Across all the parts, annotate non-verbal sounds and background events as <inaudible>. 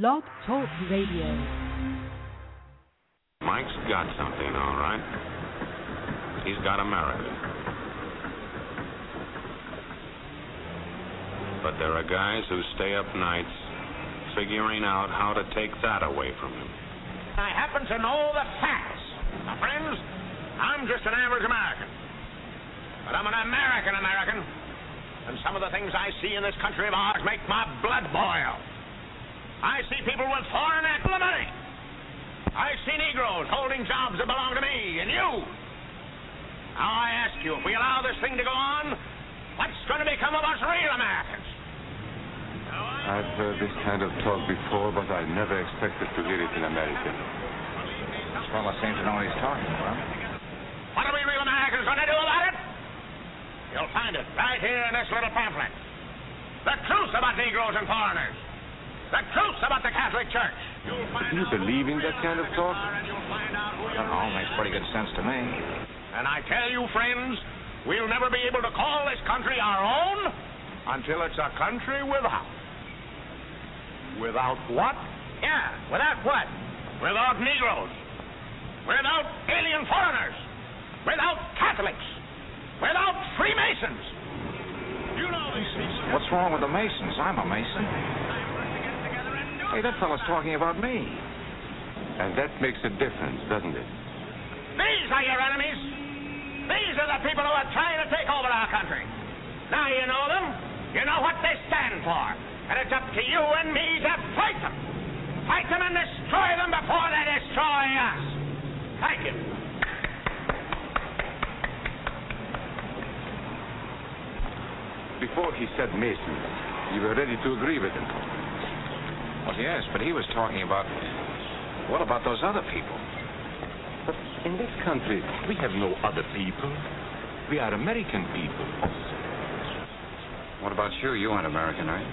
Blog Talk Radio. Mike's got something, all right. He's got America. But there are guys who stay up nights figuring out how to take that away from him. I happen to know the facts. My friends, I'm just an average American. But I'm an American American. And some of the things I see in this country of ours make my blood boil. I see people with foreign money. I see Negroes holding jobs that belong to me and you. Now I ask you, if we allow this thing to go on, what's going to become of us real Americans? I've heard this kind of talk before, but I never expected to hear it in America. This fellow seems to know what he's talking about. What are we real Americans going to do about it? You'll find it right here in this little pamphlet. The truth about Negroes and foreigners. The truth about the Catholic Church. You believe in that kind of talk? I don't know. Makes pretty good sense to me. And I tell you, friends, we'll never be able to call this country our own until it's a country without. Without what? Yeah, without what? Without Negroes. Without alien foreigners. Without Catholics. Without Freemasons. You know these things. What's wrong with the Masons? I'm a Mason. Hey, that fellow's talking about me. And that makes a difference, doesn't it? These are your enemies. These are the people who are trying to take over our country. Now you know them. You know what they stand for. And it's up to you and me to fight them. Fight them and destroy them before they destroy us. Thank you. Before he said Mason, you were ready to agree with him. Well, yes, but he was talking about. What about those other people? But in this country, we have no other people. We are American people. What about you? You aren't American, are you?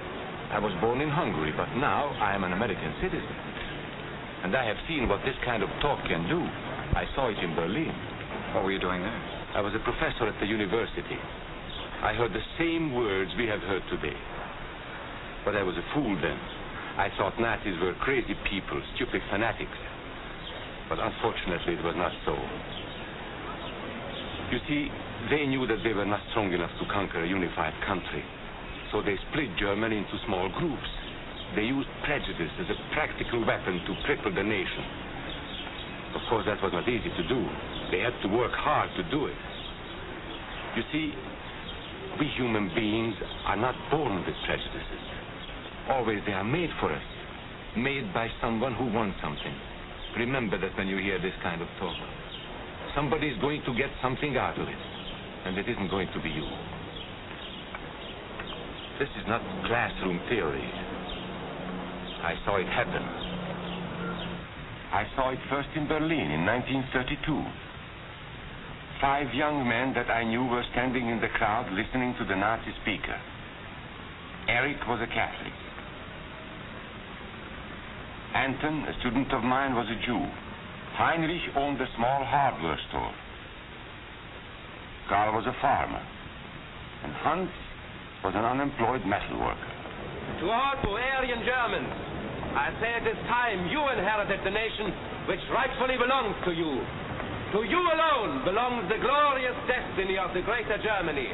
I was born in Hungary, but now I am an American citizen. And I have seen what this kind of talk can do. I saw it in Berlin. What were you doing there? I was a professor at the university. I heard the same words we have heard today. But I was a fool then. I thought Nazis were crazy people, stupid fanatics. But unfortunately, it was not so. You see, they knew that they were not strong enough to conquer a unified country. So they split Germany into small groups. They used prejudice as a practical weapon to cripple the nation. Of course, that was not easy to do. They had to work hard to do it. You see, we human beings are not born with prejudices. Always they are made for us, made by someone who wants something. Remember that when you hear this kind of talk. Somebody is going to get something out of it, and it isn't going to be you. This is not classroom theory. I saw it happen. I saw it first in Berlin in 1932. Five young men that I knew were standing in the crowd listening to the Nazi speaker. Eric was a Catholic. Anton, a student of mine, was a Jew. Heinrich owned a small hardware store. Karl was a farmer. And Hans was an unemployed metal worker. To all Bohemian Germans, I say it is time you inherited the nation which rightfully belongs to you. To you alone belongs the glorious destiny of the greater Germany.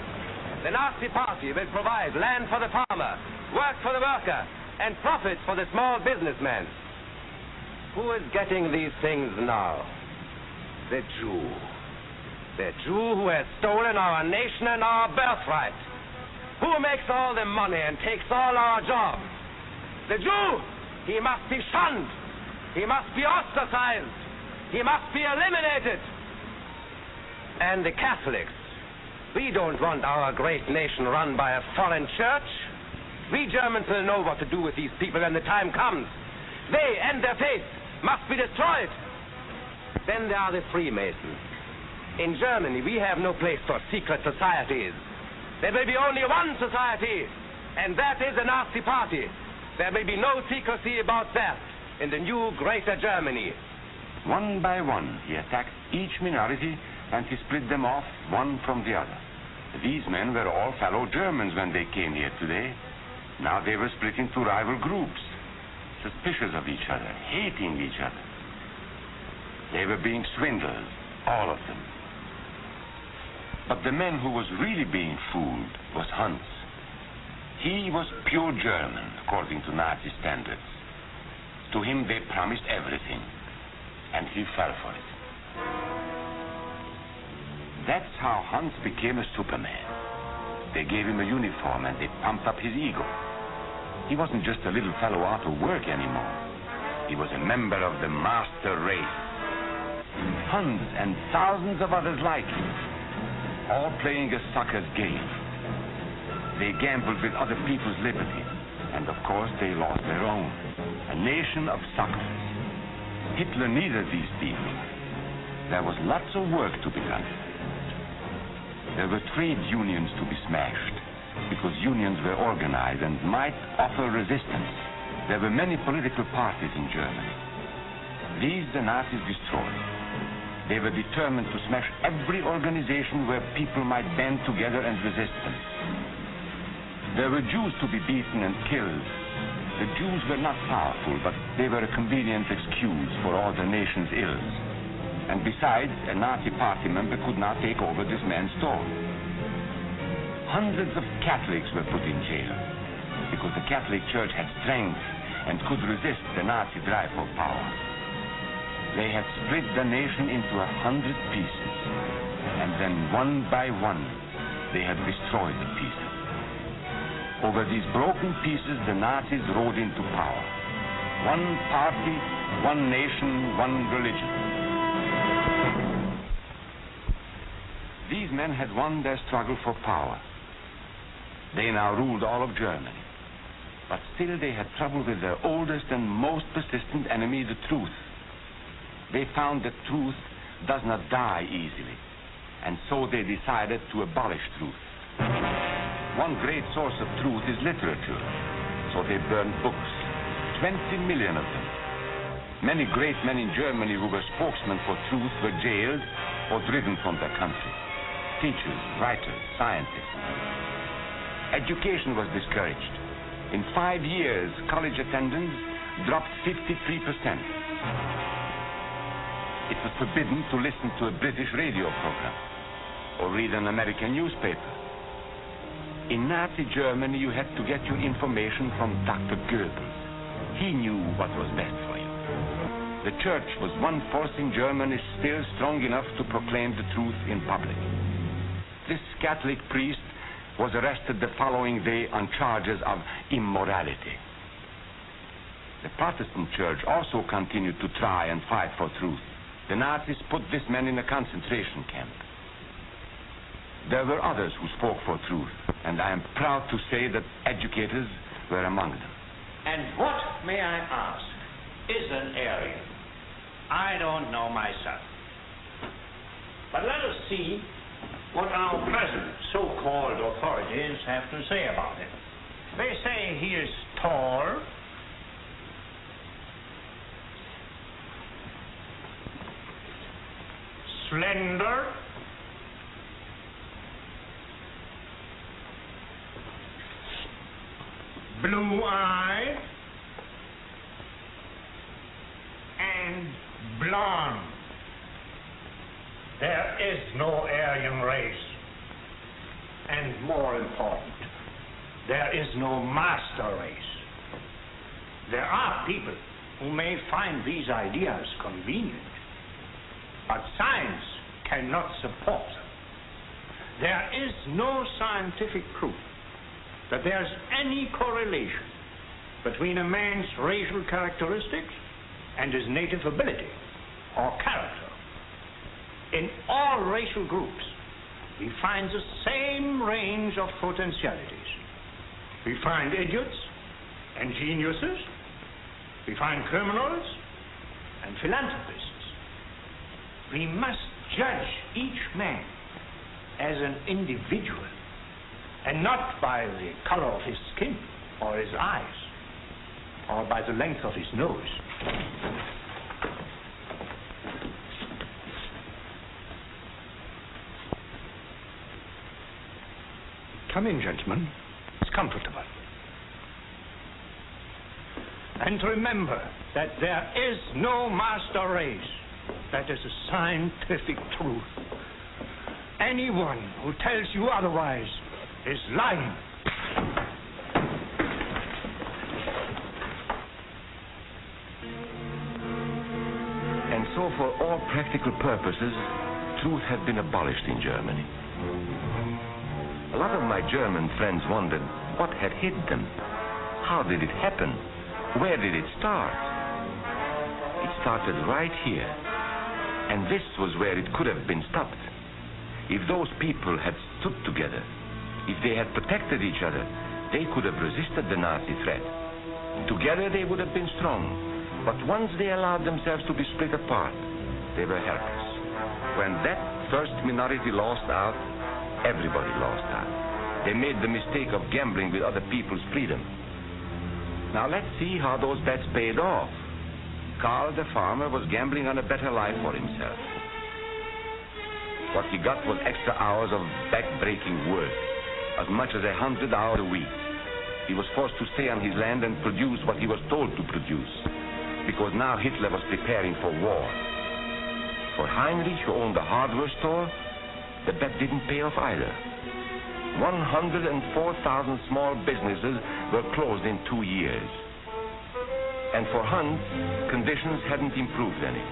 The Nazi Party will provide land for the farmer, work for the worker, and profits for the small businessman. Who is getting these things now? The Jew. The Jew who has stolen our nation and our birthright. Who makes all the money and takes all our jobs? The Jew! He must be shunned. He must be ostracized. He must be eliminated. And the Catholics. We don't want our great nation run by a foreign church. We Germans will know what to do with these people when the time comes. They and their faith must be destroyed. Then there are the Freemasons. In Germany, we have no place for secret societies. There may be only one society, and that is the Nazi Party. There may be no secrecy about that in the new Greater Germany. One by one, he attacked each minority and he split them off one from the other. These men were all fellow Germans when they came here today. Now they were split into rival groups. Suspicious of each other, hating each other. They were being swindled, all of them. But the man who was really being fooled was Hans. He was pure German, according to Nazi standards. To him, they promised everything, and he fell for it. That's how Hans became a Superman. They gave him a uniform and they pumped up his ego. He wasn't just a little fellow out of work anymore. He was a member of the master race. Hundreds and thousands of others like him, all playing a sucker's game. They gambled with other people's liberty, and of course they lost their own. A nation of suckers. Hitler needed these people. There was lots of work to be done. There were trade unions to be smashed, because unions were organized and might offer resistance. There were many political parties in Germany. These the Nazis destroyed. They were determined to smash every organization where people might band together and resist them. There were Jews to be beaten and killed. The Jews were not powerful, but they were a convenient excuse for all the nation's ills. And besides, a Nazi party member could not take over this man's store. Hundreds of Catholics were put in jail because the Catholic Church had strength and could resist the Nazi drive for power. They had split the nation into a hundred pieces, and then one by one, they had destroyed the pieces. Over these broken pieces, the Nazis rode into power. One party, one nation, one religion. These men had won their struggle for power. They now ruled all of Germany. But still they had trouble with their oldest and most persistent enemy, the truth. They found that truth does not die easily. And so they decided to abolish truth. One great source of truth is literature. So they burned books, 20 million of them. Many great men in Germany who were spokesmen for truth were jailed or driven from their country. Teachers, writers, scientists. Education was discouraged. In five years, college attendance dropped 53%. It was forbidden to listen to a British radio program or read an American newspaper. In Nazi Germany, you had to get your information from Dr. Goebbels. He knew what was best for you. The church was one force in Germany still strong enough to proclaim the truth in public. This Catholic priest was arrested the following day on charges of immorality. The Protestant church also continued to try and fight for truth. The Nazis put this man in a concentration camp. There were others who spoke for truth, and I am proud to say that educators were among them. And what, may I ask, is an Aryan? I don't know myself. But let us see what our present so-called authorities have to say about him. They say he is tall, slender, blue-eyed, and blonde. There is no Aryan race. And more important, there is no master race. There are people who may find these ideas convenient, but science cannot support them. There is no scientific proof that there's any correlation between a man's racial characteristics and his native ability or character. In all racial groups, we find the same range of potentialities. We find idiots and geniuses. We find criminals and philanthropists. We must judge each man as an individual and not by the color of his skin or his eyes or by the length of his nose. Come in, gentlemen. It's comfortable. And remember that there is no master race. That is a scientific truth. Anyone who tells you otherwise is lying. And so, for all practical purposes, truth had been abolished in Germany. A lot of my German friends wondered what had hit them. How did it happen? Where did it start? It started right here. And this was where it could have been stopped. If those people had stood together, if they had protected each other, they could have resisted the Nazi threat. Together they would have been strong. But once they allowed themselves to be split apart, they were helpless. When that first minority lost out, everybody lost out. They made the mistake of gambling with other people's freedom. Now let's see how those bets paid off. Karl the farmer was gambling on a better life for himself. What he got was extra hours of back-breaking work, as much as a hundred hours a week. He was forced to stay on his land and produce what he was told to produce, because now Hitler was preparing for war. For Heinrich, who owned the hardware store, the bet didn't pay off either. 104,000 small businesses were closed in two years. And for Hans, conditions hadn't improved any.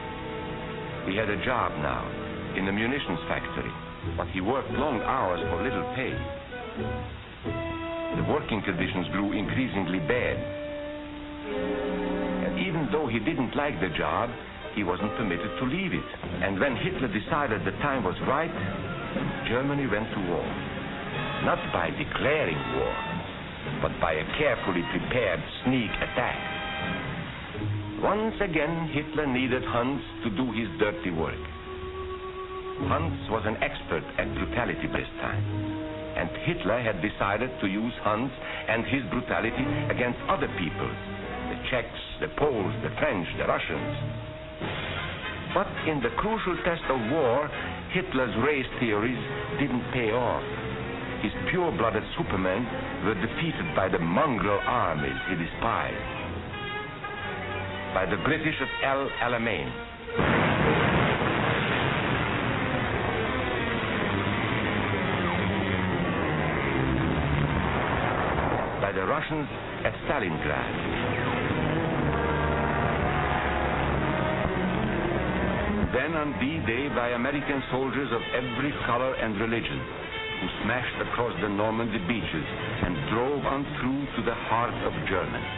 He had a job now in the munitions factory, but he worked long hours for little pay. The working conditions grew increasingly bad. And even though he didn't like the job, he wasn't permitted to leave it. And when Hitler decided the time was right, Germany went to war. Not by declaring war, but by a carefully prepared sneak attack. Once again, Hitler needed Hans to do his dirty work. Hans was an expert at brutality this time, and Hitler had decided to use Hans and his brutality against other peoples the Czechs, the Poles, the French, the Russians. But in the crucial test of war, Hitler's race theories didn't pay off. His pure blooded supermen were defeated by the mongrel armies he despised. By the British at El Alamein. By the Russians at Stalingrad. Then on D-Day by American soldiers of every color and religion who smashed across the Normandy beaches and drove on through to the heart of Germany.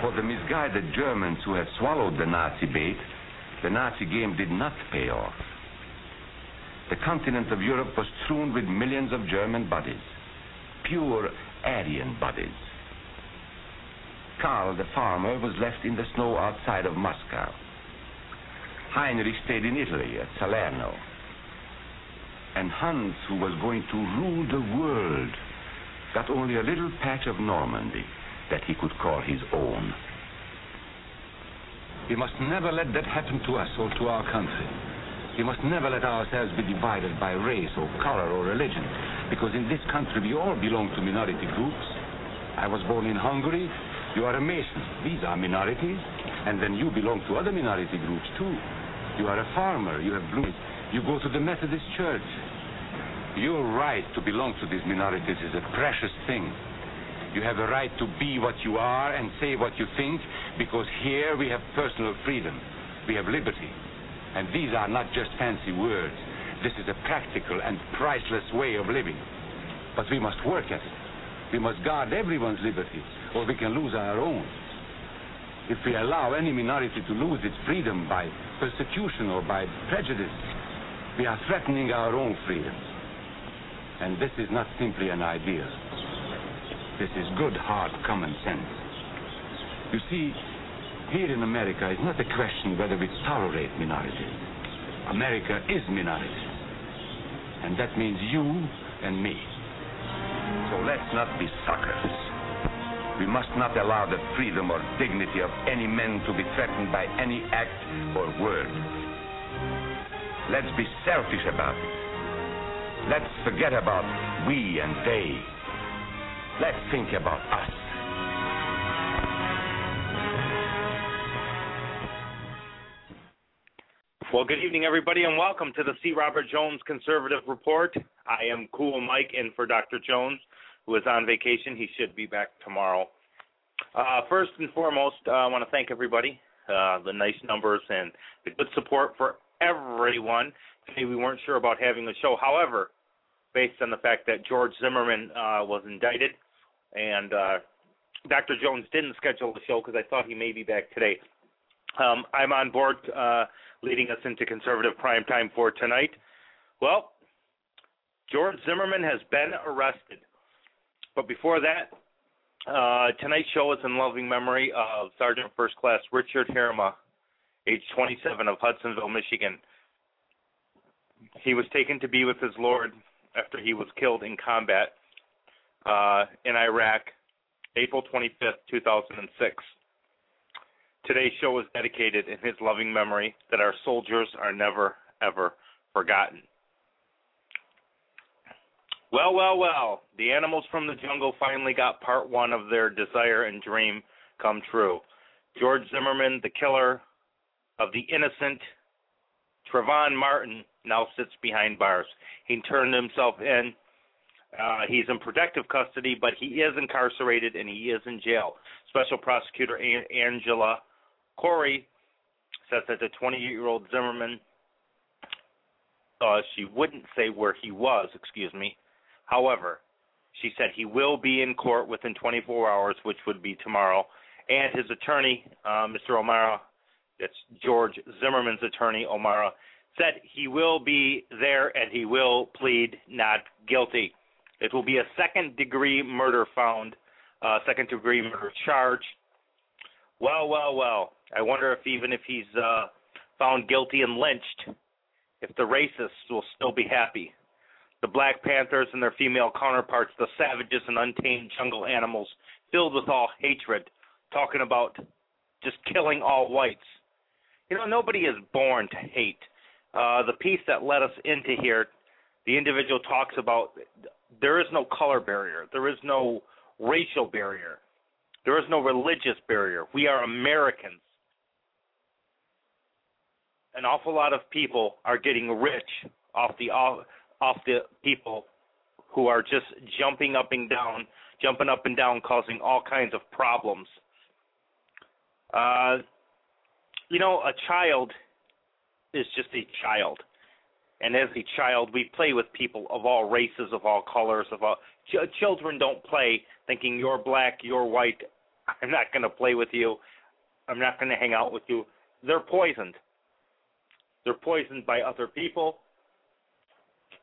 For the misguided Germans who had swallowed the Nazi bait, the Nazi game did not pay off. The continent of Europe was strewn with millions of German bodies, pure Aryan bodies. Karl the farmer was left in the snow outside of Moscow. Heinrich stayed in Italy at Salerno. And Hans, who was going to rule the world, got only a little patch of Normandy that he could call his own. We must never let that happen to us or to our country. We must never let ourselves be divided by race or color or religion, because in this country we all belong to minority groups. I was born in Hungary. You are a Mason. These are minorities. And then you belong to other minority groups too. You are a farmer. You have blue. You go to the Methodist Church. Your right to belong to these minorities is a precious thing. You have a right to be what you are and say what you think because here we have personal freedom. We have liberty. And these are not just fancy words. This is a practical and priceless way of living. But we must work at it. We must guard everyone's liberty or we can lose our own. If we allow any minority to lose its freedom by persecution or by prejudice, we are threatening our own freedoms. And this is not simply an idea. This is good, hard common sense. You see, here in America, it's not a question whether we tolerate minorities. America is minorities. And that means you and me. So let's not be suckers. We must not allow the freedom or dignity of any men to be threatened by any act or word. Let's be selfish about it. Let's forget about we and they. Let's think about us. Well, good evening, everybody, and welcome to the C. Robert Jones Conservative Report. I am Cool Mike in for Dr. Jones who is on vacation. He should be back tomorrow. Uh, first and foremost, uh, I want to thank everybody, uh, the nice numbers and the good support for everyone. Today we weren't sure about having a show. However, based on the fact that George Zimmerman uh, was indicted and uh, Dr. Jones didn't schedule the show because I thought he may be back today. Um, I'm on board uh, leading us into conservative prime time for tonight. Well, George Zimmerman has been arrested. But before that, uh, tonight's show is in loving memory of Sergeant First Class Richard Herrema, age 27 of Hudsonville, Michigan. He was taken to be with his Lord after he was killed in combat uh, in Iraq, April 25th, 2006. Today's show is dedicated in his loving memory that our soldiers are never, ever forgotten. Well, well, well, the animals from the jungle finally got part one of their desire and dream come true. George Zimmerman, the killer of the innocent Trayvon Martin, now sits behind bars. He turned himself in. Uh, he's in protective custody, but he is incarcerated and he is in jail. Special Prosecutor Angela Corey says that the 28-year-old Zimmerman, uh, she wouldn't say where he was, excuse me. However, she said he will be in court within 24 hours, which would be tomorrow. And his attorney, uh, Mr. O'Mara, that's George Zimmerman's attorney, O'Mara, said he will be there and he will plead not guilty. It will be a second degree murder found, uh, second degree murder charge. Well, well, well. I wonder if even if he's uh, found guilty and lynched, if the racists will still be happy. The Black Panthers and their female counterparts, the savages and untamed jungle animals, filled with all hatred, talking about just killing all whites. You know, nobody is born to hate. Uh, the piece that led us into here, the individual talks about there is no color barrier, there is no racial barrier, there is no religious barrier. We are Americans an awful lot of people are getting rich off the off, the people who are just jumping up and down, jumping up and down, causing all kinds of problems. Uh, you know, a child is just a child, and as a child, we play with people of all races, of all colors, of all. Ch- children don't play thinking you're black, you're white. I'm not going to play with you. I'm not going to hang out with you. They're poisoned. They're poisoned by other people,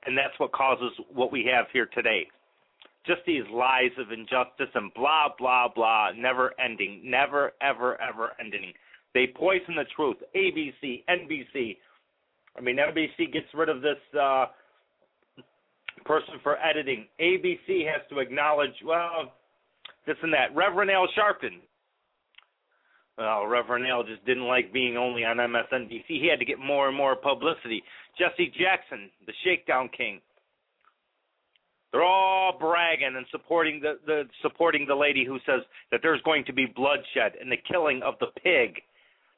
and that's what causes what we have here today. Just these lies of injustice and blah, blah, blah, never ending, never, ever, ever ending. They poison the truth. ABC, NBC. I mean, NBC gets rid of this uh, person for editing. ABC has to acknowledge, well, this and that. Reverend Al Sharpton, well, Reverend Al just didn't like being only on MSNBC. He had to get more and more publicity. Jesse Jackson, the Shakedown King. They're all bragging and supporting the, the supporting the lady who says that there's going to be bloodshed and the killing of the pig.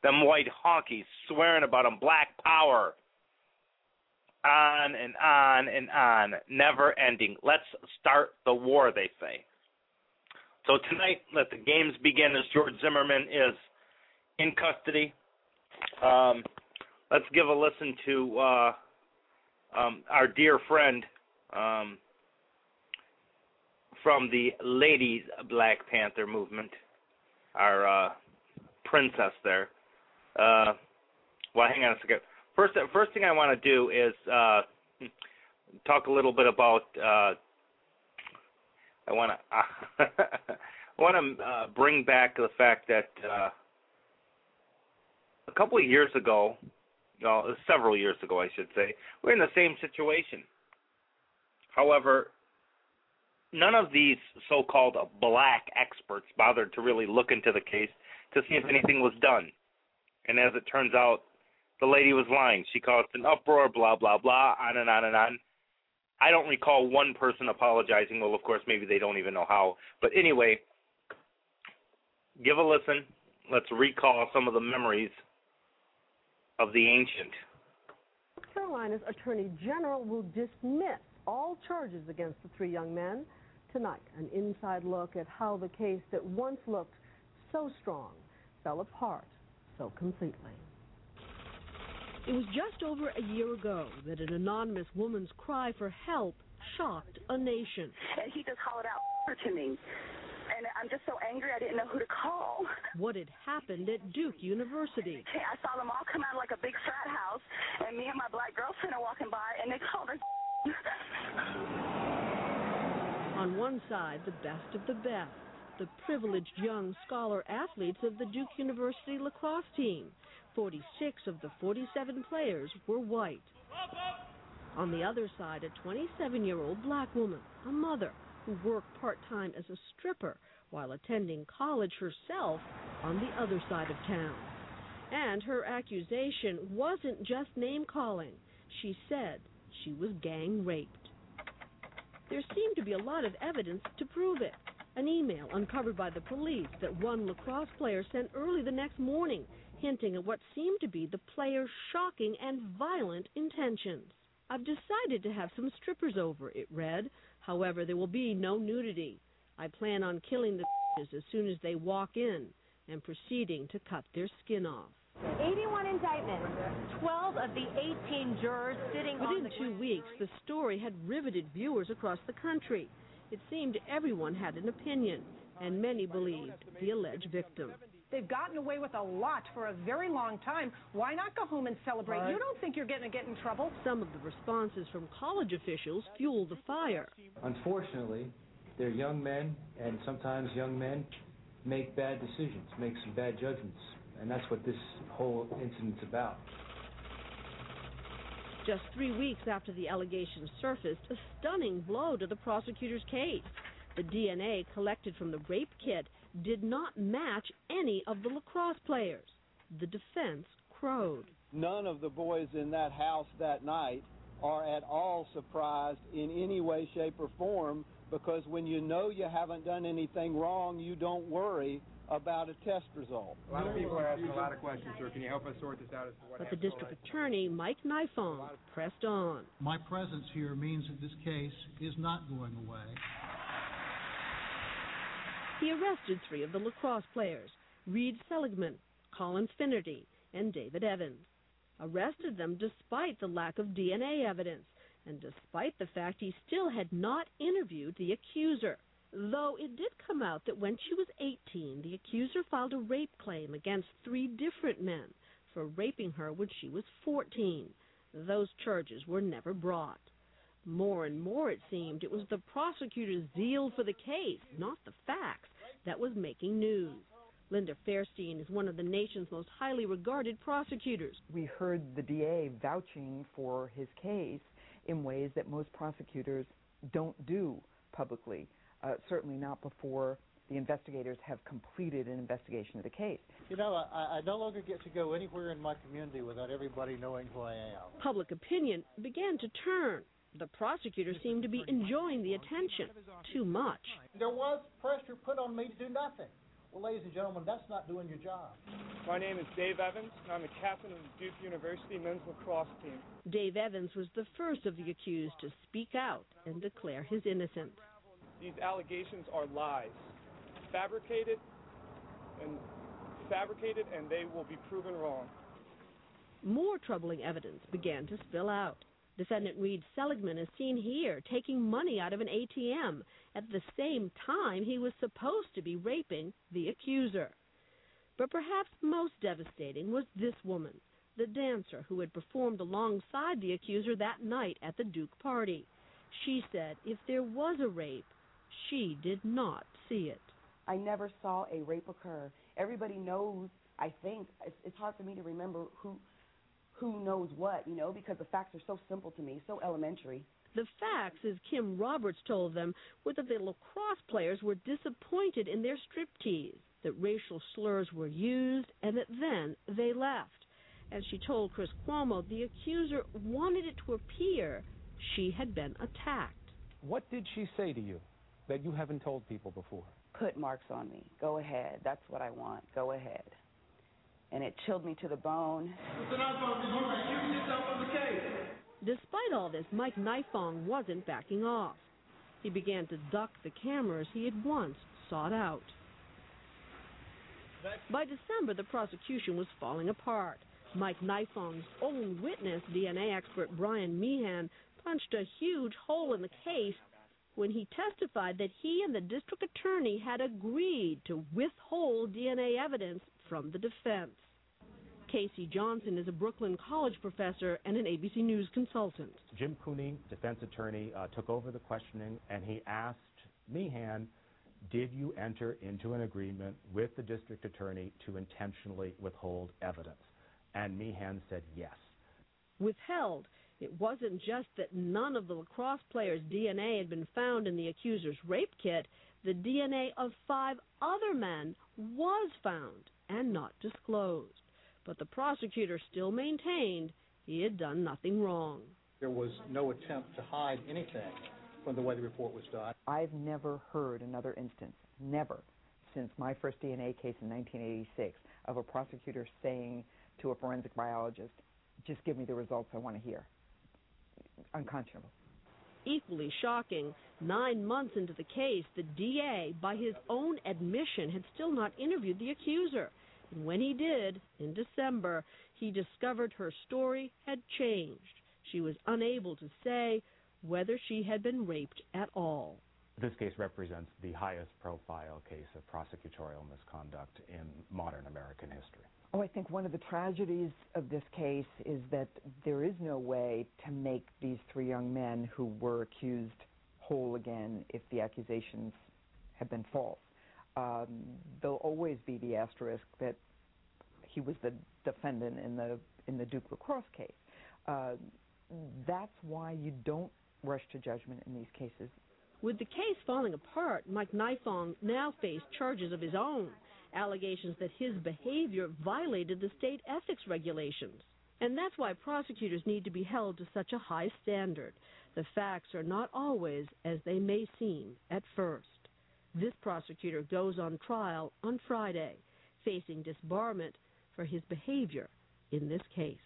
Them white honkies swearing about them black power. On and on and on, never ending. Let's start the war, they say. So tonight, let the games begin as George Zimmerman is in custody. Um, let's give a listen to uh, um, our dear friend um, from the Ladies Black Panther movement, our uh, princess there. Uh, well, hang on a second. First, first thing I want to do is uh, talk a little bit about. Uh, I want to. <laughs> I want to uh, bring back the fact that uh, a couple of years ago, well, several years ago, I should say, we're in the same situation. However, none of these so-called black experts bothered to really look into the case to see if anything was done. And as it turns out, the lady was lying. She caused an uproar, blah blah blah, on and on and on. I don't recall one person apologizing. Well, of course, maybe they don't even know how. But anyway, give a listen. Let's recall some of the memories of the ancient Carolina's Attorney General will dismiss all charges against the three young men. Tonight, an inside look at how the case that once looked so strong fell apart so completely. It was just over a year ago that an anonymous woman's cry for help shocked a nation. And he just hollered out <laughs> to me. And I'm just so angry I didn't know who to call. What had happened at Duke University. Okay, I saw them all come out of like a big frat house, and me and my black girlfriend are walking by, and they called her. <laughs> On one side, the best of the best, the privileged young scholar athletes of the Duke University lacrosse team. 46 of the 47 players were white. On the other side, a 27 year old black woman, a mother, who worked part time as a stripper while attending college herself on the other side of town. And her accusation wasn't just name calling. She said she was gang raped. There seemed to be a lot of evidence to prove it. An email uncovered by the police that one lacrosse player sent early the next morning, hinting at what seemed to be the player's shocking and violent intentions. I've decided to have some strippers over, it read. However, there will be no nudity. I plan on killing the as soon as they walk in and proceeding to cut their skin off. 81 indictments, 12 of the 18 jurors sitting Within on the two weeks, the story had riveted viewers across the country. It seemed everyone had an opinion, and many believed the alleged victim. They've gotten away with a lot for a very long time. Why not go home and celebrate? Right. You don't think you're going to get in trouble? Some of the responses from college officials fueled the fire. Unfortunately, they're young men, and sometimes young men make bad decisions, make some bad judgments, and that's what this whole incident's about. Just three weeks after the allegations surfaced, a stunning blow to the prosecutor's case. The DNA collected from the rape kit did not match any of the lacrosse players. The defense crowed. None of the boys in that house that night are at all surprised in any way, shape, or form because when you know you haven't done anything wrong, you don't worry about a test result. A lot of people are asking a lot of questions, sir. Can you help us sort this out as to what But the happened? district attorney, Mike Nifong, pressed on. My presence here means that this case is not going away. He arrested three of the lacrosse players Reade Seligmann, Colin Finnerty, and David Evans. Arrested them despite the lack of DNA evidence and despite the fact he still had not interviewed the accuser. Though it did come out that when she was 18, the accuser filed a rape claim against three different men for raping her when she was 14. Those charges were never brought. More and more, it seemed, it was the prosecutor's zeal for the case, not the facts, that was making news. Linda Fairstein is one of the nation's most highly regarded prosecutors. We heard the DA vouching for his case in ways that most prosecutors don't do publicly, uh, certainly not before the investigators have completed an investigation of the case. You know, I, I no longer get to go anywhere in my community without everybody knowing who I am. Public opinion began to turn. The prosecutor seemed to be enjoying the attention too much. There was pressure put on me to do nothing. Well, ladies and gentlemen, that's not doing your job. My name is Dave Evans, and I'm the captain of the Duke University men's lacrosse team. Dave Evans was the first of the accused to speak out and declare his innocence. These allegations are lies, fabricated, and fabricated, and they will be proven wrong. More troubling evidence began to spill out. Defendant Reade Seligmann is seen here taking money out of an ATM at the same time he was supposed to be raping the accuser. But perhaps most devastating was this woman, the dancer who had performed alongside the accuser that night at the Duke party. She said if there was a rape, she did not see it. I never saw a rape occur. Everybody knows, I think, it's, hard for me to remember who who knows what, you know, because the facts are so simple to me, so elementary. The facts, as Kim Roberts told them, were that the lacrosse players were disappointed in their striptease, that racial slurs were used, and that then they left. As she told Chris Cuomo, the accuser wanted it to appear she had been attacked. What did she say to you that you haven't told people before? Put marks on me. Go ahead. That's what I want. Go ahead. And it chilled me to the bone. Despite all this, Mike Nifong wasn't backing off. He began to duck the cameras he had once sought out. By December, the prosecution was falling apart. Mike Nifong's own witness, DNA expert Brian Meehan, punched a huge hole in the case when he testified that he and the district attorney had agreed to withhold DNA evidence from the defense. KC Johnson is a Brooklyn College professor and an ABC News consultant. Jim Cooney, defense attorney, uh, took over the questioning and he asked Meehan, did you enter into an agreement with the district attorney to intentionally withhold evidence? And Meehan said yes. Withheld. It wasn't just that none of the lacrosse players' DNA had been found in the accuser's rape kit, the DNA of five other men was found and not disclosed. But the prosecutor still maintained he had done nothing wrong. There was no attempt to hide anything from the way the report was done. I've never heard another instance, never, since my first DNA case in 1986, of a prosecutor saying to a forensic biologist, just give me the results I want to hear. Unconscionable. Equally shocking, nine months into the case, the DA, by his own admission, had still not interviewed the accuser. And when he did, in December, he discovered her story had changed. She was unable to say whether she had been raped at all. This case represents the highest profile case of prosecutorial misconduct in modern American history. Oh, I think one of the tragedies of this case is that there is no way to make these three young men who were accused whole again if the accusations have been false. Um, there'll always be the asterisk that he was the defendant in the in the Duke lacrosse case. Uh, that's why you don't rush to judgment in these cases. With the case falling apart, Mike Nifong now faced charges of his own, allegations that his behavior violated the state ethics regulations. And that's why prosecutors need to be held to such a high standard. The facts are not always as they may seem at first. This prosecutor goes on trial on Friday, facing disbarment for his behavior in this case.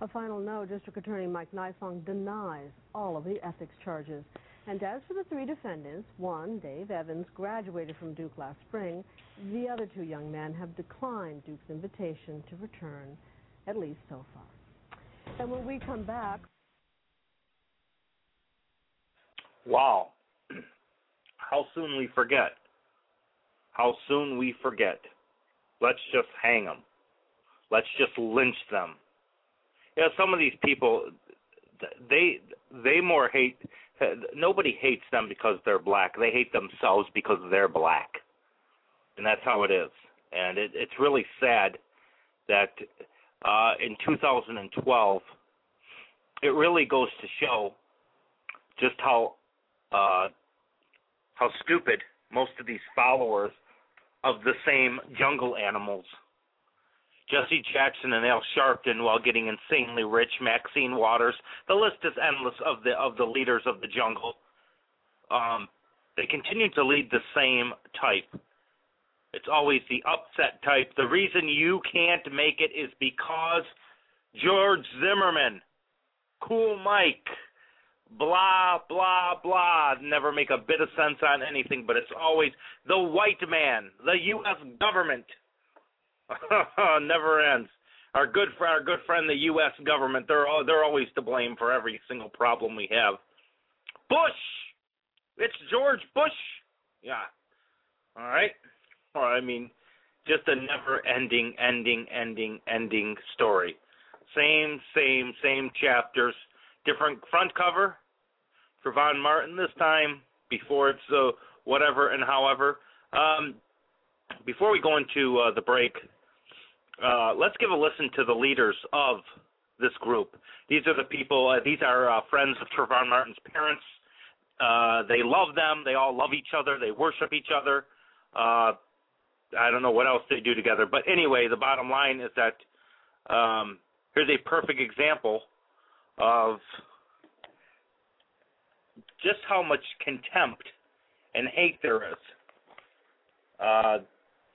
A final note, District Attorney Mike Nifong denies all of the ethics charges. And as for the three defendants, one, Dave Evans, graduated from Duke last spring. The other two young men have declined Duke's invitation to return, at least so far. And when we come back. Wow. How soon we forget. How soon we forget. Let's just hang them. Let's just lynch them. Yeah, some of these people, they they more hate. Nobody hates them because they're black. They hate themselves because they're black, and that's how it is. And it, it's really sad that uh, in 2012, it really goes to show just how uh, how stupid most of these followers of the same jungle animals. Jesse Jackson and Al Sharpton while getting insanely rich, Maxine Waters. The list is endless of the of the leaders of the jungle. Um, they continue to lead the same type. It's always the upset type. The reason you can't make it is because George Zimmerman, Cool Mike, blah blah blah never make a bit of sense on anything but it's always the white man the US government. <laughs> Never ends. Our good for our good friend the US government they're they're always to blame for every single problem we have. Bush! It's George Bush! Yeah. All right. Or I mean just a never ending ending ending ending story. Same same same chapters. Different front cover Trayvon Martin this time before it's uh, whatever and however. Um, before we go into uh, the break, uh, let's give a listen to the leaders of this group. These are the people. Uh, these are uh, friends of Trayvon Martin's parents. Uh, they love them. They all love each other. They worship each other. I don't know what else they do together, but anyway, the bottom line is that um, here's a perfect example of just how much contempt and hate there is uh,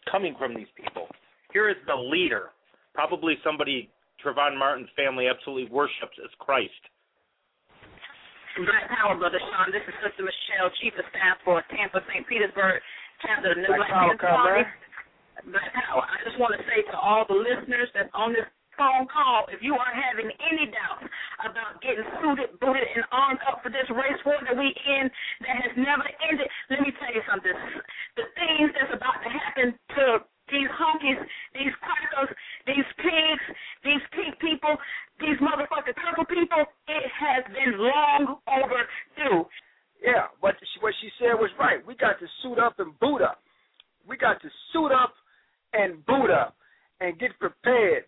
coming from these people. Here here is the leader, probably somebody Trayvon Martin's family absolutely worships as Christ. Black Power, Brother Sean. This is Sister Michelle, Chief of Staff for Tampa St. Petersburg chapter of the New Black Black Power, Men's Party. Black Power. I just want to say to all the listeners that's on this phone call, if you are having any doubts about getting suited, booted, and armed up for this race war that we in that has never ended, let me tell you something. The things that's about to happen to these honkies, these crackers, these pigs, these pink people, these motherfucking purple people, it has been long overdue. Yeah, but she, what she said was right. We got to suit up and boot up. We got to suit up and boot up and get prepared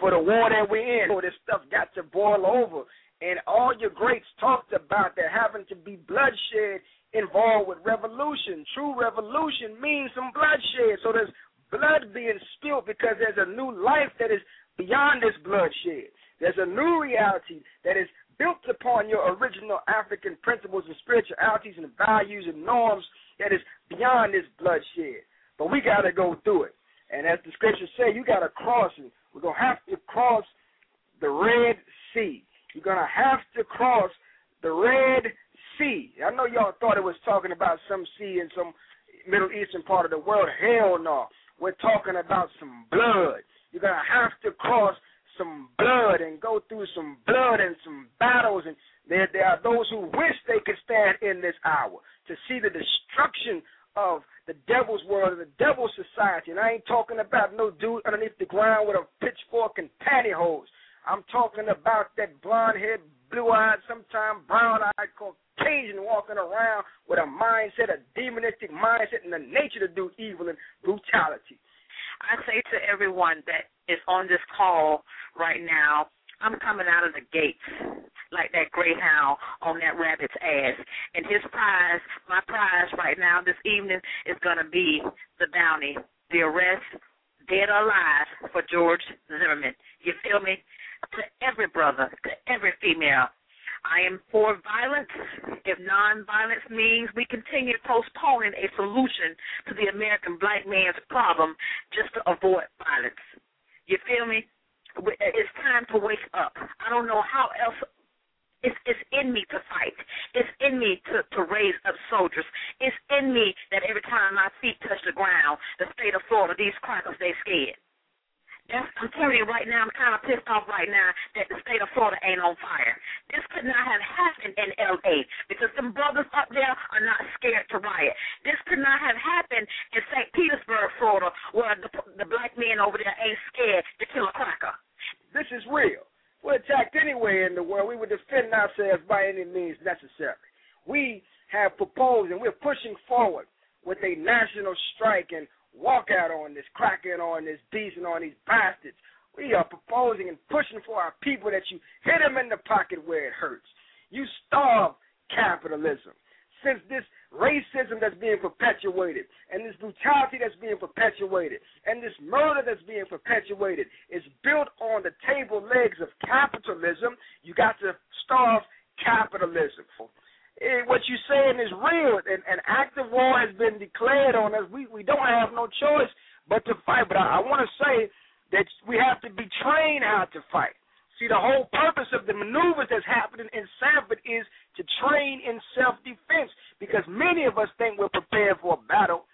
for the war that we're in. This stuff got to boil over. And all your greats talked about there having to be bloodshed involved with revolution. True revolution means some bloodshed. So there's blood being spilled because there's a new life that is beyond this bloodshed. There's a new reality that is built upon your original African principles and spiritualities and values and norms that is beyond this bloodshed. But we got to go through it. And as the scriptures say, you got to cross it. We're going to have to cross the Red Sea. You're going to have to cross the Red Sea. I know y'all thought it was talking about some sea in some Middle Eastern part of the world. Hell no. We're talking about some blood. You're going to have to cross some blood and go through some blood and some battles. And there, there are those who wish they could stand in this hour to see the destruction of the devil's world and the devil's society. And I ain't talking about no dude underneath the ground with a pitchfork and pantyhose. I'm talking about that blonde haired, blue eyed, sometimes brown eyed Caucasian walking around with a mindset, a demonistic mindset, and the nature to do evil and brutality. I say to everyone that is on this call right now, I'm coming out of the gates like that greyhound on that rabbit's ass. And his prize, my prize right now this evening is going to be the bounty, the arrest, dead or alive, for George Zimmerman. You feel me? To every brother, to every female. I am for violence if nonviolence means we continue postponing a solution to the American black man's problem just to avoid violence. You feel me? It's time to wake up. I don't know how else it's, it's in me to fight. It's in me to, to raise up soldiers. It's in me that every time my feet touch the ground, the state of Florida, these crackers, they scared. That's, I'm telling you right now, I'm kind of pissed off right now that the state of Florida ain't on fire. This could not have happened in L.A. because some brothers up there are not scared to riot. This could not have happened in St. Petersburg, Florida, where the, the black men over there ain't scared to kill a cracker. This is real. We're attacked anywhere in the world. We would defend ourselves by any means necessary. We have proposed and we're pushing forward with a national strike and walk out on this, cracking on this beast and on these bastards. We are proposing and pushing for our people that you hit them in the pocket where it hurts. You starve capitalism. Since this racism that's being perpetuated and this brutality that's being perpetuated and this murder that's being perpetuated is built on the table legs of capitalism, you got to starve capitalism eh, what you're saying is real. and an active war has been declared on us. We we don't have no choice but to fight. But I, I want to say that we have to be trained how to fight. See, the whole purpose of the maneuvers that's happening in Sanford is to train in self-defense because many of us think we're prepared for a battle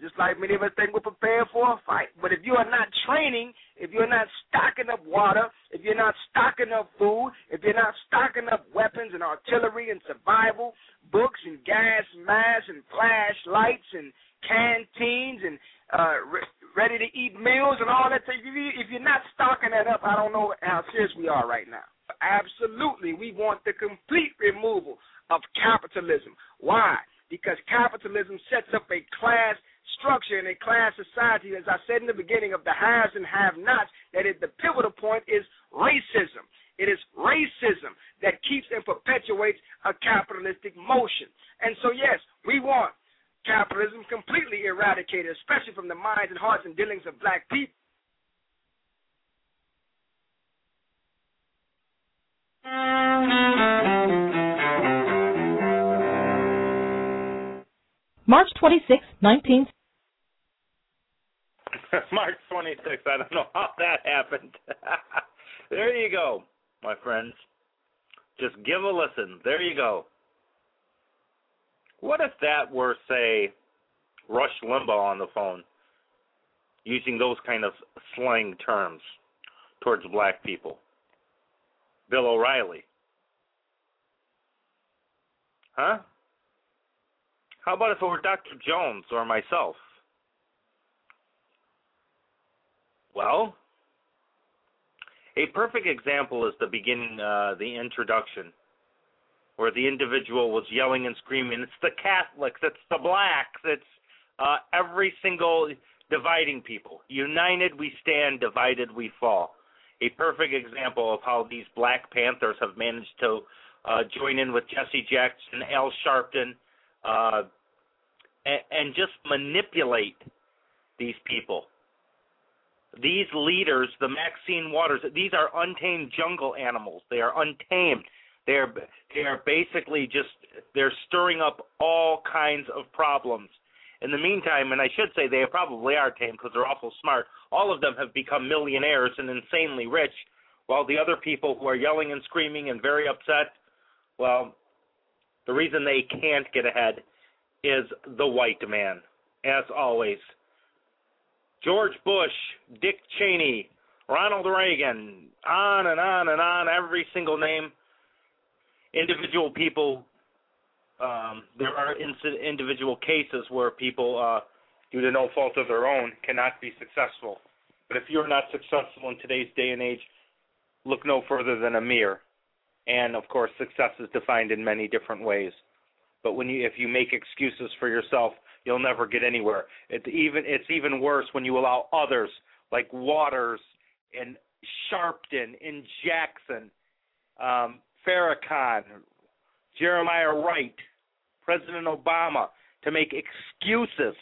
just like many of us think we're prepared for a fight. But if you are not training, if you're not stocking up water, if you're not stocking up food, if you're not stocking up weapons and artillery and survival, books and gas masks and flashlights and canteens and uh, re- ready to eat meals and all that, if, you, if you're not stocking that up, I don't know how serious we are right now. Absolutely, we want the complete removal of capitalism. Why? Because capitalism sets up a class structure in a class society, as I said in the beginning, of the haves and have-nots, that is the pivotal point is racism. It is racism that keeps and perpetuates a capitalistic motion. And so, yes, we want capitalism completely eradicated, especially from the minds and hearts and dealings of black people. March 26, 19. <laughs> March 26th. I don't know how that happened. <laughs> there you go, my friends. Just give a listen. There you go. What if that were, say, Rush Limbaugh on the phone, using those kind of slang terms towards black people? Bill O'Reilly. Huh? How about if it were Dr. Jones or myself? Well, a perfect example is the beginning, uh, the introduction, where the individual was yelling and screaming, "It's the Catholics! It's the blacks! It's uh, every single dividing people. United we stand, divided we fall." A perfect example of how these Black Panthers have managed to uh, join in with Jesse Jackson, Al Sharpton, uh, and, and just manipulate these people these leaders, the Maxine Waters, these are untamed jungle animals. They are untamed. They are they are basically just they're stirring up all kinds of problems. In the meantime, and I should say they probably are tamed because they're awful smart. All of them have become millionaires and insanely rich, while the other people who are yelling and screaming and very upset, well, the reason they can't get ahead is the white man, as always. George Bush, Dick Cheney, Ronald Reagan, on and on and on, every single name. Individual people, um, there are individual cases where people, uh, due to no fault of their own, cannot be successful. But if you're not successful in today's day and age, look no further than a mirror. And of course, success is defined in many different ways. But when you, if you make excuses for yourself, you'll never get anywhere. It's even it's even worse when you allow others like Waters and Sharpton and Jackson, um, Farrakhan, Jeremiah Wright, President Obama to make excuses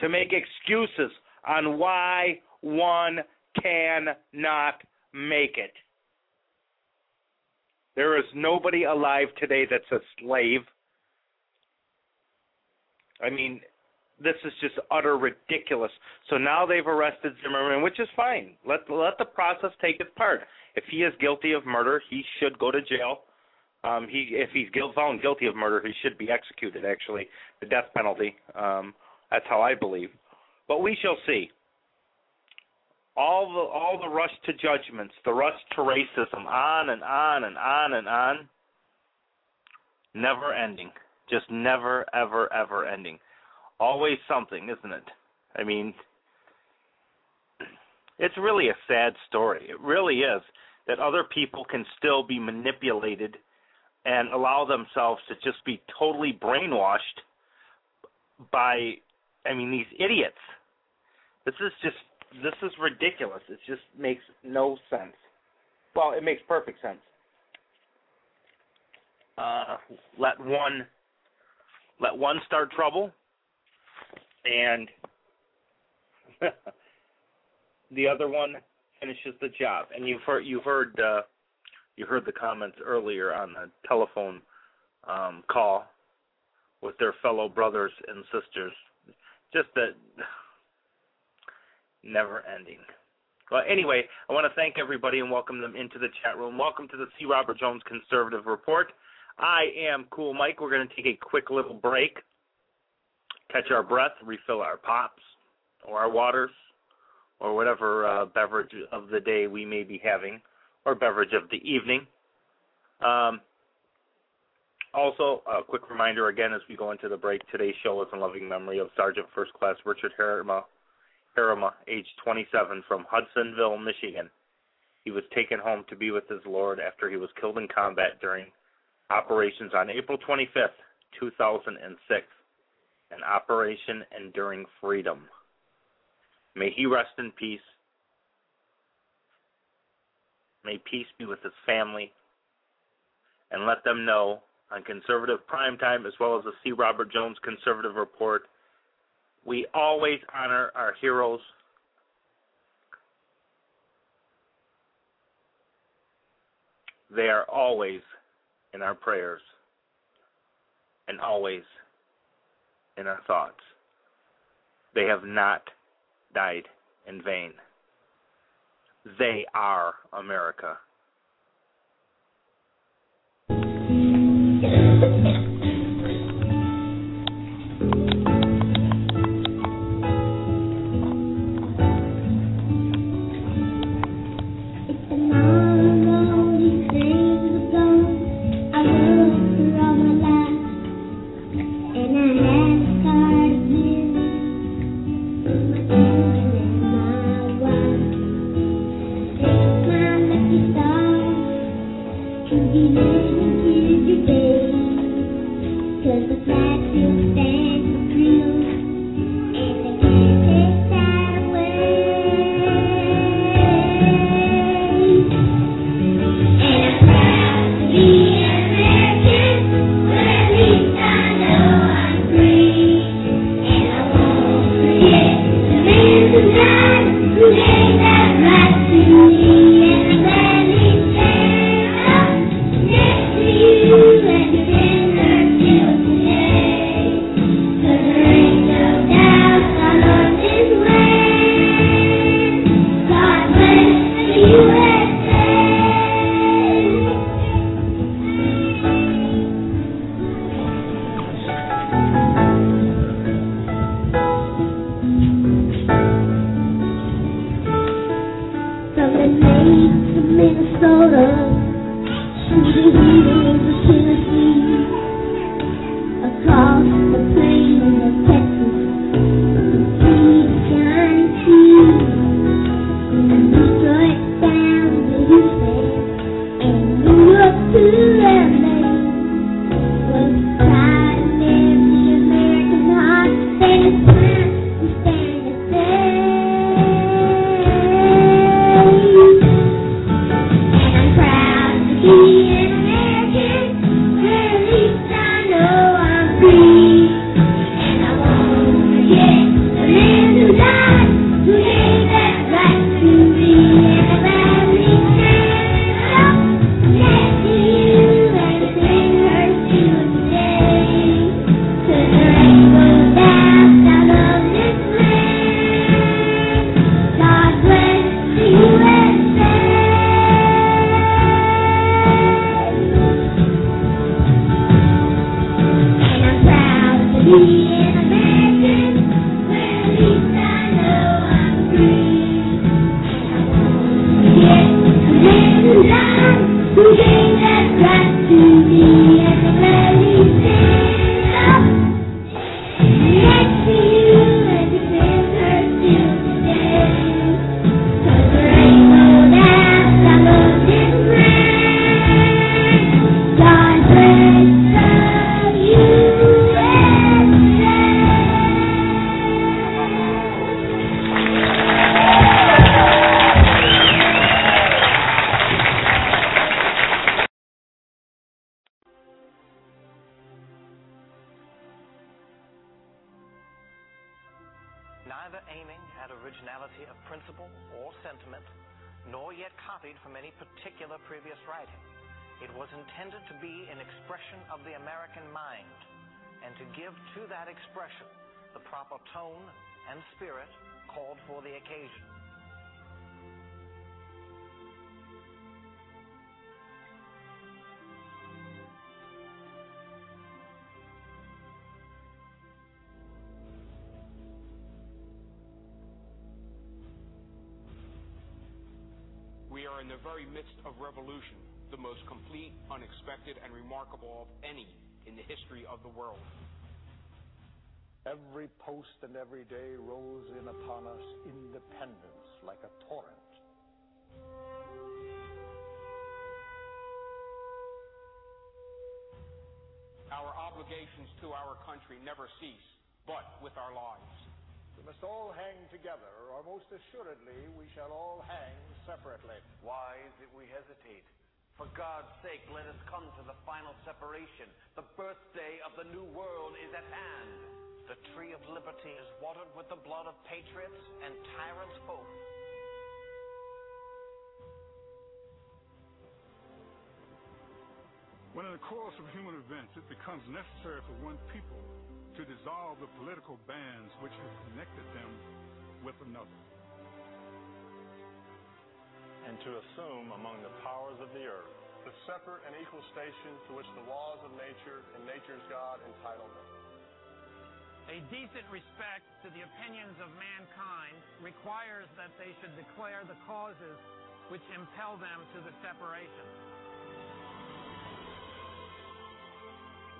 to make excuses on why one cannot make it. There is nobody alive today that's a slave. I mean, this is just utter ridiculous. So now they've arrested Zimmerman, which is fine. Let let the process take its part. If he is guilty of murder, he should go to jail. Um, he if he's guilt, found guilty of murder, he should be executed. Actually, the death penalty. Um, that's how I believe. But we shall see. All the all the rush to judgments, the rush to racism, on and on and on and on. Never ending. Just never, ever, ever ending always something, isn't it? I mean, it's really a sad story. It really is that other people can still be manipulated and allow themselves to just be totally brainwashed by I mean these idiots. This is just this is ridiculous. It just makes no sense. Well, it makes perfect sense. Uh, let one let one start trouble and <laughs> the other one finishes the job. And you've heard you heard uh, you heard the comments earlier on the telephone um, call with their fellow brothers and sisters. Just that <sighs> never ending. Well, anyway, I want to thank everybody and welcome them into the chat room. Welcome to the C. Robert Jones Conservative Report. I am Cool Mike. We're going to take a quick little break catch our breath, refill our pops or our waters or whatever uh, beverage of the day we may be having or beverage of the evening. Um, also, a quick reminder again as we go into the break, today's show is in loving memory of Sergeant First Class Richard Herrema, Herrema, age 27, from Hudsonville, Michigan. He was taken home to be with his Lord after he was killed in combat during operations on April 25th, 2006 and Operation Enduring Freedom. May he rest in peace. May peace be with his family. And let them know on Conservative Primetime as well as the C. Robert Jones Conservative Report, we always honor our heroes. They are always in our prayers and always in our thoughts. They have not died in vain. They are America. The proper tone and spirit called for the occasion. We are in the very midst of revolution, the most complete, unexpected, and remarkable of any in the history of the world. Every post and every day rolls in upon us independence like a torrent. Our obligations to our country never cease, but with our lives. We must all hang together, or most assuredly we shall all hang separately. Why is it we hesitate? For God's sake, let us come to the final separation. The birthday of the new world is at hand. The tree of liberty is watered with the blood of patriots and tyrants both. When in the course of human events it becomes necessary for one people to dissolve the political bands which have connected them with another, and to assume among the powers of the earth the separate and equal station to which the laws of nature and nature's God entitle them. A decent respect to the opinions of mankind requires that they should declare the causes which impel them to the separation.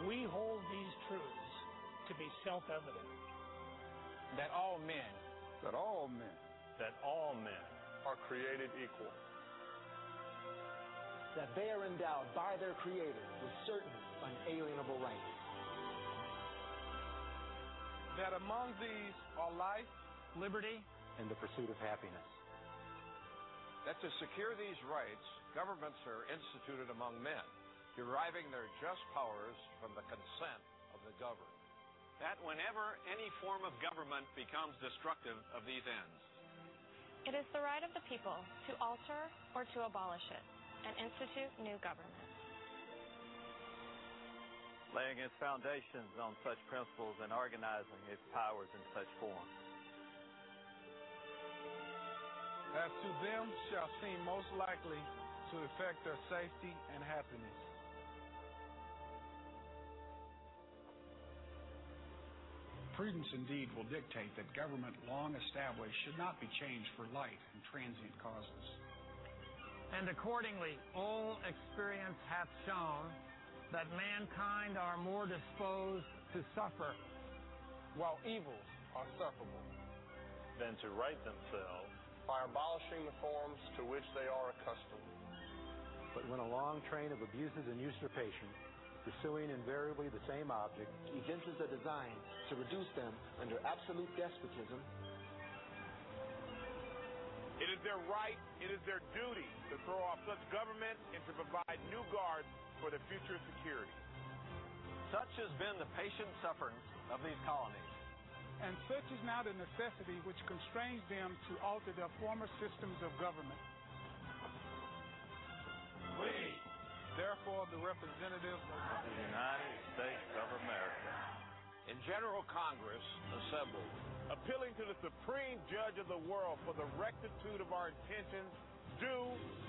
We hold these truths to be self-evident. That all men, That all men that all men are created equal. that they are endowed by their Creator with certain unalienable rights. That among these are life, liberty, and the pursuit of happiness. That to secure these rights, governments are instituted among men, deriving their just powers from the consent of the governed. That whenever any form of government becomes destructive of these ends, It is the right of the people to alter or to abolish it and institute new government. Laying its foundations on such principles and organizing its powers in such form. as to them shall seem most likely to effect their safety and happiness. Prudence indeed will dictate that government long established should not be changed for light and transient causes. And accordingly, all experience hath shown that mankind are more disposed to suffer, while evils are sufferable, than to right themselves by abolishing the forms to which they are accustomed. But when a long train of abuses and usurpation, pursuing invariably the same object, evinces a design to reduce them under absolute despotism, It is their right, it is their duty to throw off such government and to provide new guards for the future security. Such has been the patient sufferance of these colonies. and such is now the necessity which constrains them to alter their former systems of government. We, Therefore, the representatives of the United States of America, In General Congress assembled, appealing to the supreme judge of the world for the rectitude of our intentions, do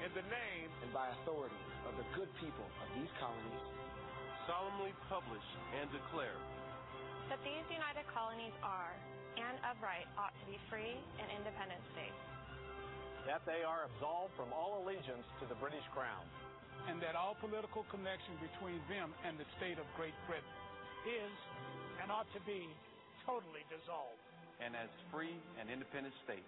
in the name and by authority of the good people of these colonies, solemnly publish and declare That these united colonies are, and of right ought to be free and independent states. that they are absolved from all allegiance to the British Crown, and that all political connection between them and the state of Great Britain is and ought to be totally dissolved. and as free and independent states,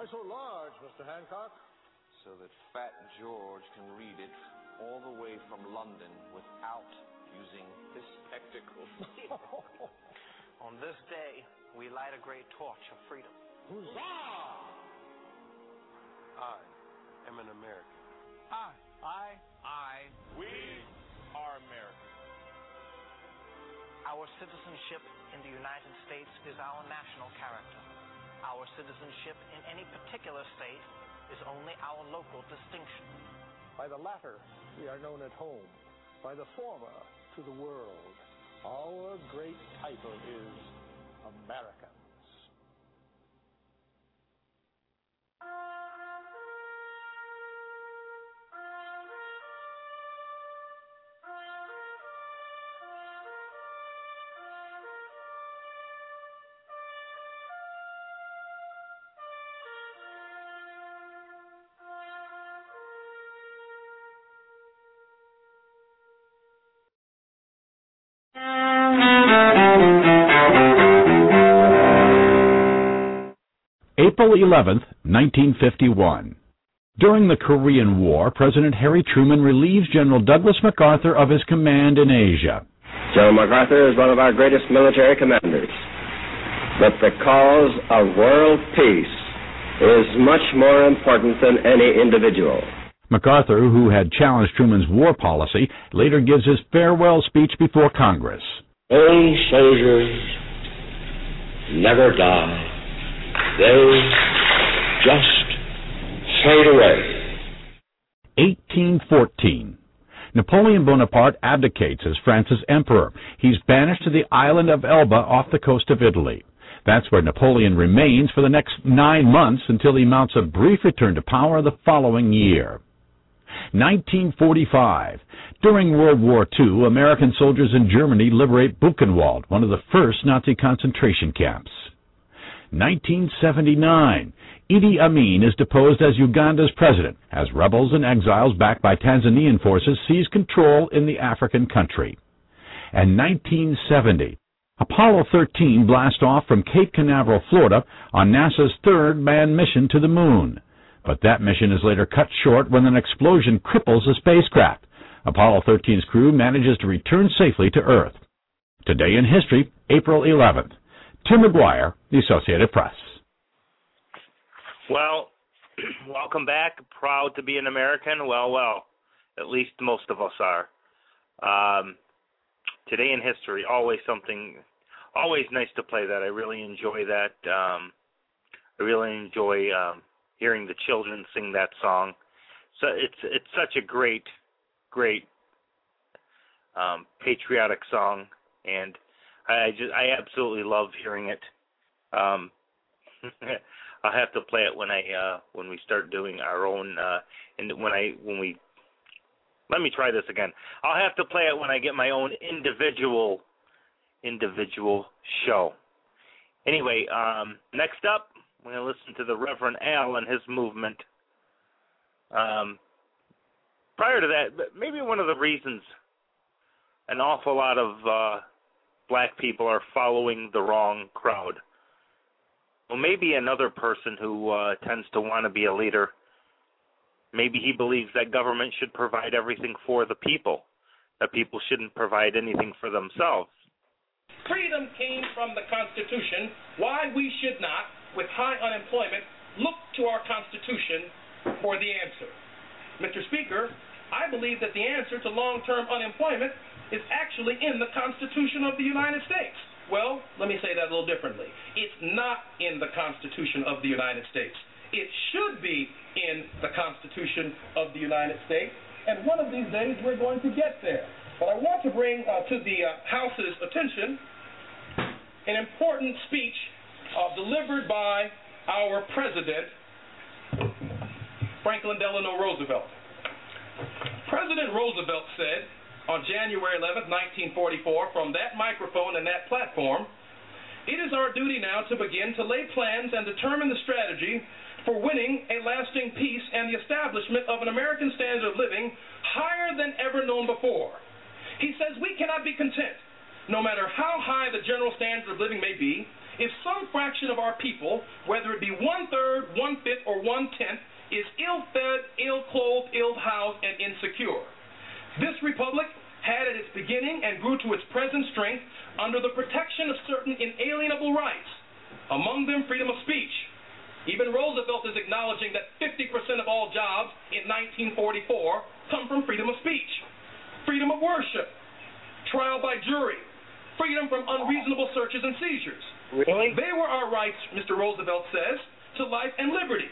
Why so large, Mr. Hancock? So that Fat George can read it all the way from London without using his spectacles. <laughs> On this day, we light a great torch of freedom. Huzzah! I am an American. I, I, I, we are Americans. Our citizenship in the United States is our national character. Our citizenship in any particular state is only our local distinction. By the latter, we are known at home. By the former, to the world. Our great title is Americans. April 11, 1951. During the Korean War, President Harry Truman relieves General Douglas MacArthur of his command in Asia. General MacArthur is one of our greatest military commanders. But the cause of world peace is much more important than any individual. MacArthur, who had challenged Truman's war policy, later gives his farewell speech before Congress. Old soldiers never die. They just fade away. 1814. Napoleon Bonaparte abdicates as France's emperor. He's banished to the island of Elba off the coast of Italy. That's where Napoleon remains for the next nine months until he mounts a brief return to power the following year. 1945. During World War II, American soldiers in Germany liberate Buchenwald, one of the first Nazi concentration camps. 1979. Idi Amin is deposed as Uganda's president as rebels and exiles backed by Tanzanian forces seize control in the African country. And 1970. Apollo 13 blast off from Cape Canaveral, Florida on NASA's third manned mission to the moon. But that mission is later cut short when an explosion cripples the spacecraft. Apollo 13's crew manages to return safely to Earth. Today in history, April 11th. Tim McGuire, The Associated Press. Well, <clears throat> welcome back. Proud to be an American. Well, well, at least most of us are. Um, today in history, always something, always nice to play that. I really enjoy that. Um, I really enjoy um, hearing the children sing that song. So it's it's such a great, great um, patriotic song, and I just I absolutely love hearing it. Um, <laughs> I'll have to play it when I uh when we start doing our own uh and when I when we let me try this again. I'll have to play it when I get my own individual individual show. Anyway, um next up we're going to listen to the Reverend Al and his movement. Um prior to that, maybe one of the reasons an awful lot of uh black people are following the wrong crowd well, maybe another person who uh, tends to want to be a leader, maybe he believes that government should provide everything for the people, that people shouldn't provide anything for themselves. Freedom came from the Constitution. Why we should not, with high unemployment, look to our Constitution for the answer. Mr. Speaker, I believe that the answer to long term unemployment is actually in the Constitution of the United States. Well, let me say that a little differently. It's not in the Constitution of the United States. It should be in the Constitution of the United States, and one of these days we're going to get there. But I want to bring uh, to the uh, House's attention an important speech uh, delivered by our President, Franklin Delano Roosevelt. President Roosevelt said, on January 11, 1944, from that microphone and that platform, it is our duty now to begin to lay plans and determine the strategy for winning a lasting peace and the establishment of an American standard of living higher than ever known before. He says we cannot be content, no matter how high the general standard of living may be, if some fraction of our people, whether it be one third, one fifth, or one tenth, is ill fed, ill clothed, ill housed, and insecure. This republic had at its beginning and grew to its present strength under the protection of certain inalienable rights, among them freedom of speech. Even Roosevelt is acknowledging that 50% of all jobs in 1944 come from freedom of speech, freedom of worship, trial by jury, freedom from unreasonable searches and seizures. Really? They were our rights, Mr. Roosevelt says, to life and liberty.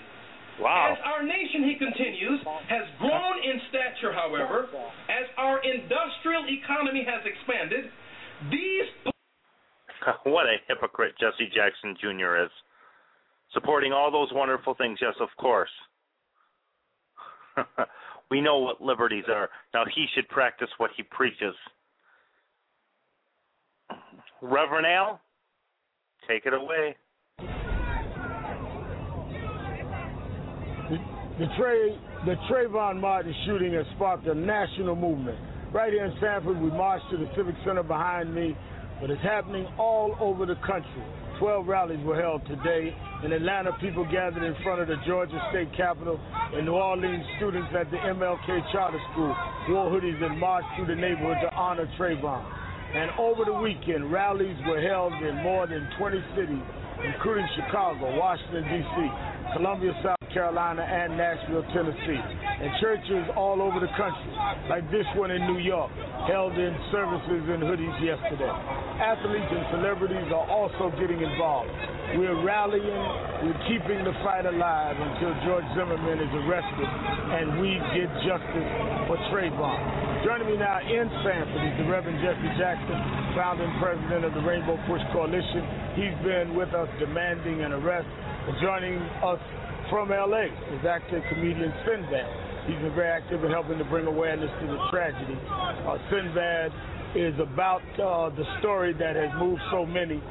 Wow. As our nation, he continues, has grown in stature, however, as our industrial economy has expanded, these. <laughs> what a hypocrite Jesse Jackson Jr. is. Supporting all those wonderful things, yes, of course. <laughs> we know what liberties are. Now he should practice what he preaches. Reverend Al, take it away. The, Trey, the Trayvon Martin shooting has sparked a national movement. Right here in Sanford, we marched to the Civic Center behind me, but it's happening all over the country. Twelve rallies were held today. In Atlanta, people gathered in front of the Georgia State Capitol. In New Orleans, students at the MLK Charter School wore hoodies and marched through the neighborhood to honor Trayvon. And over the weekend, rallies were held in more than 20 cities, including Chicago, Washington, D.C., Columbia, South Carolina, and Nashville, Tennessee, and churches all over the country, like this one in New York, held in services in hoodies yesterday. Athletes and celebrities are also getting involved. We're rallying, we're keeping the fight alive until George Zimmerman is arrested and we get justice for Trayvon. Joining me now in Sanford is the Reverend Jesse Jackson, founder and president of the Rainbow Push Coalition. He's been with us demanding an arrest. Joining us from LA is actor comedian Sinbad. He's been very active in helping to bring awareness to the tragedy. Uh, Sinbad is about uh, the story that has moved so many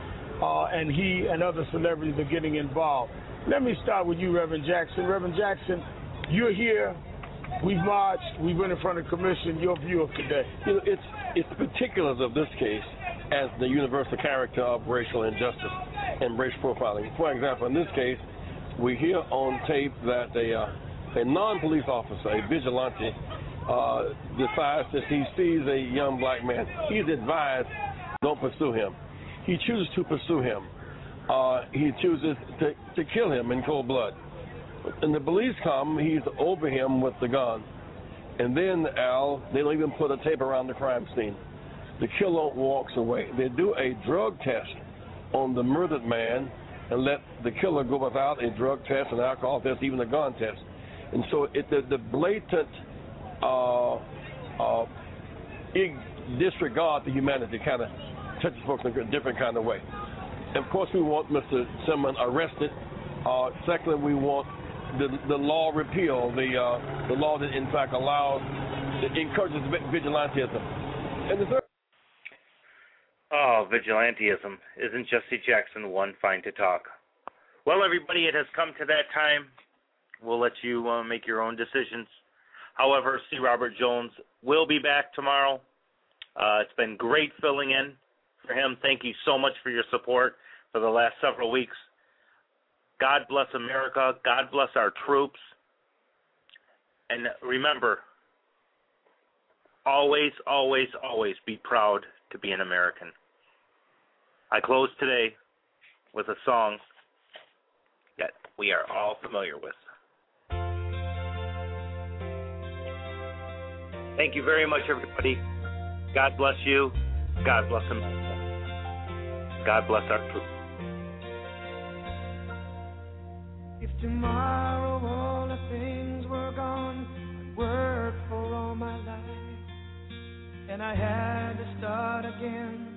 uh, and he and other celebrities are getting involved. Let me start with you, Reverend Jackson. Reverend Jackson, you're here. We've marched. We've been in front of the commission. Your view of today? You know, it's it's the particulars of this case as the universal character of racial injustice and race profiling. For example, in this case, we hear on tape that a uh, a non-police officer, a vigilante, uh, decides that he sees a young black man. He's advised, don't pursue him he chooses to pursue him. Uh, he chooses to, to kill him in cold blood. And the police come, he's over him with the gun. And then, Al, they don't even put a tape around the crime scene. The killer walks away. They do a drug test on the murdered man and let the killer go without a drug test, an alcohol test, even a gun test. And so it, the, the blatant uh, uh, disregard to humanity kind of touches folks in a different kind of way. And of course, we want Mr. Zimmerman arrested. Uh, secondly, we want the the law repealed, the uh, the law that in fact allows, that encourages vigilantism. And the third. Oh, vigilantism. Isn't Jesse Jackson one fine to talk? Well, everybody, it has come to that time. We'll let you uh, make your own decisions. However, C. Robert Jones will be back tomorrow. Uh, it's been great filling in for him. Thank you so much for your support for the last several weeks. God bless America. God bless our troops. And remember, always, always, always be proud to be an American. I close today with a song that we are all familiar with. Thank you very much, everybody. God bless you. God bless America. God bless our troops. If tomorrow all the things were gone, I'd work for all my life, and I had to start again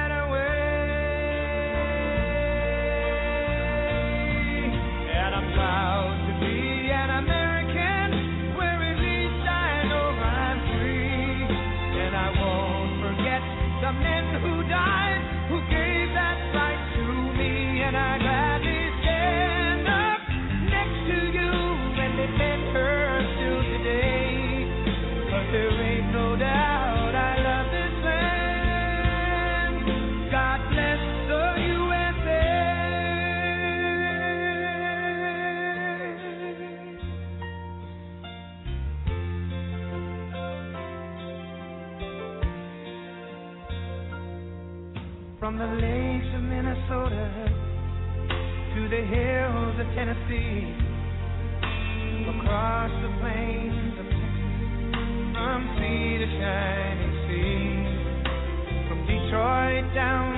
From the lakes of Minnesota to the hills of Tennessee, across the plains of Texas, from sea to shining sea, from Detroit down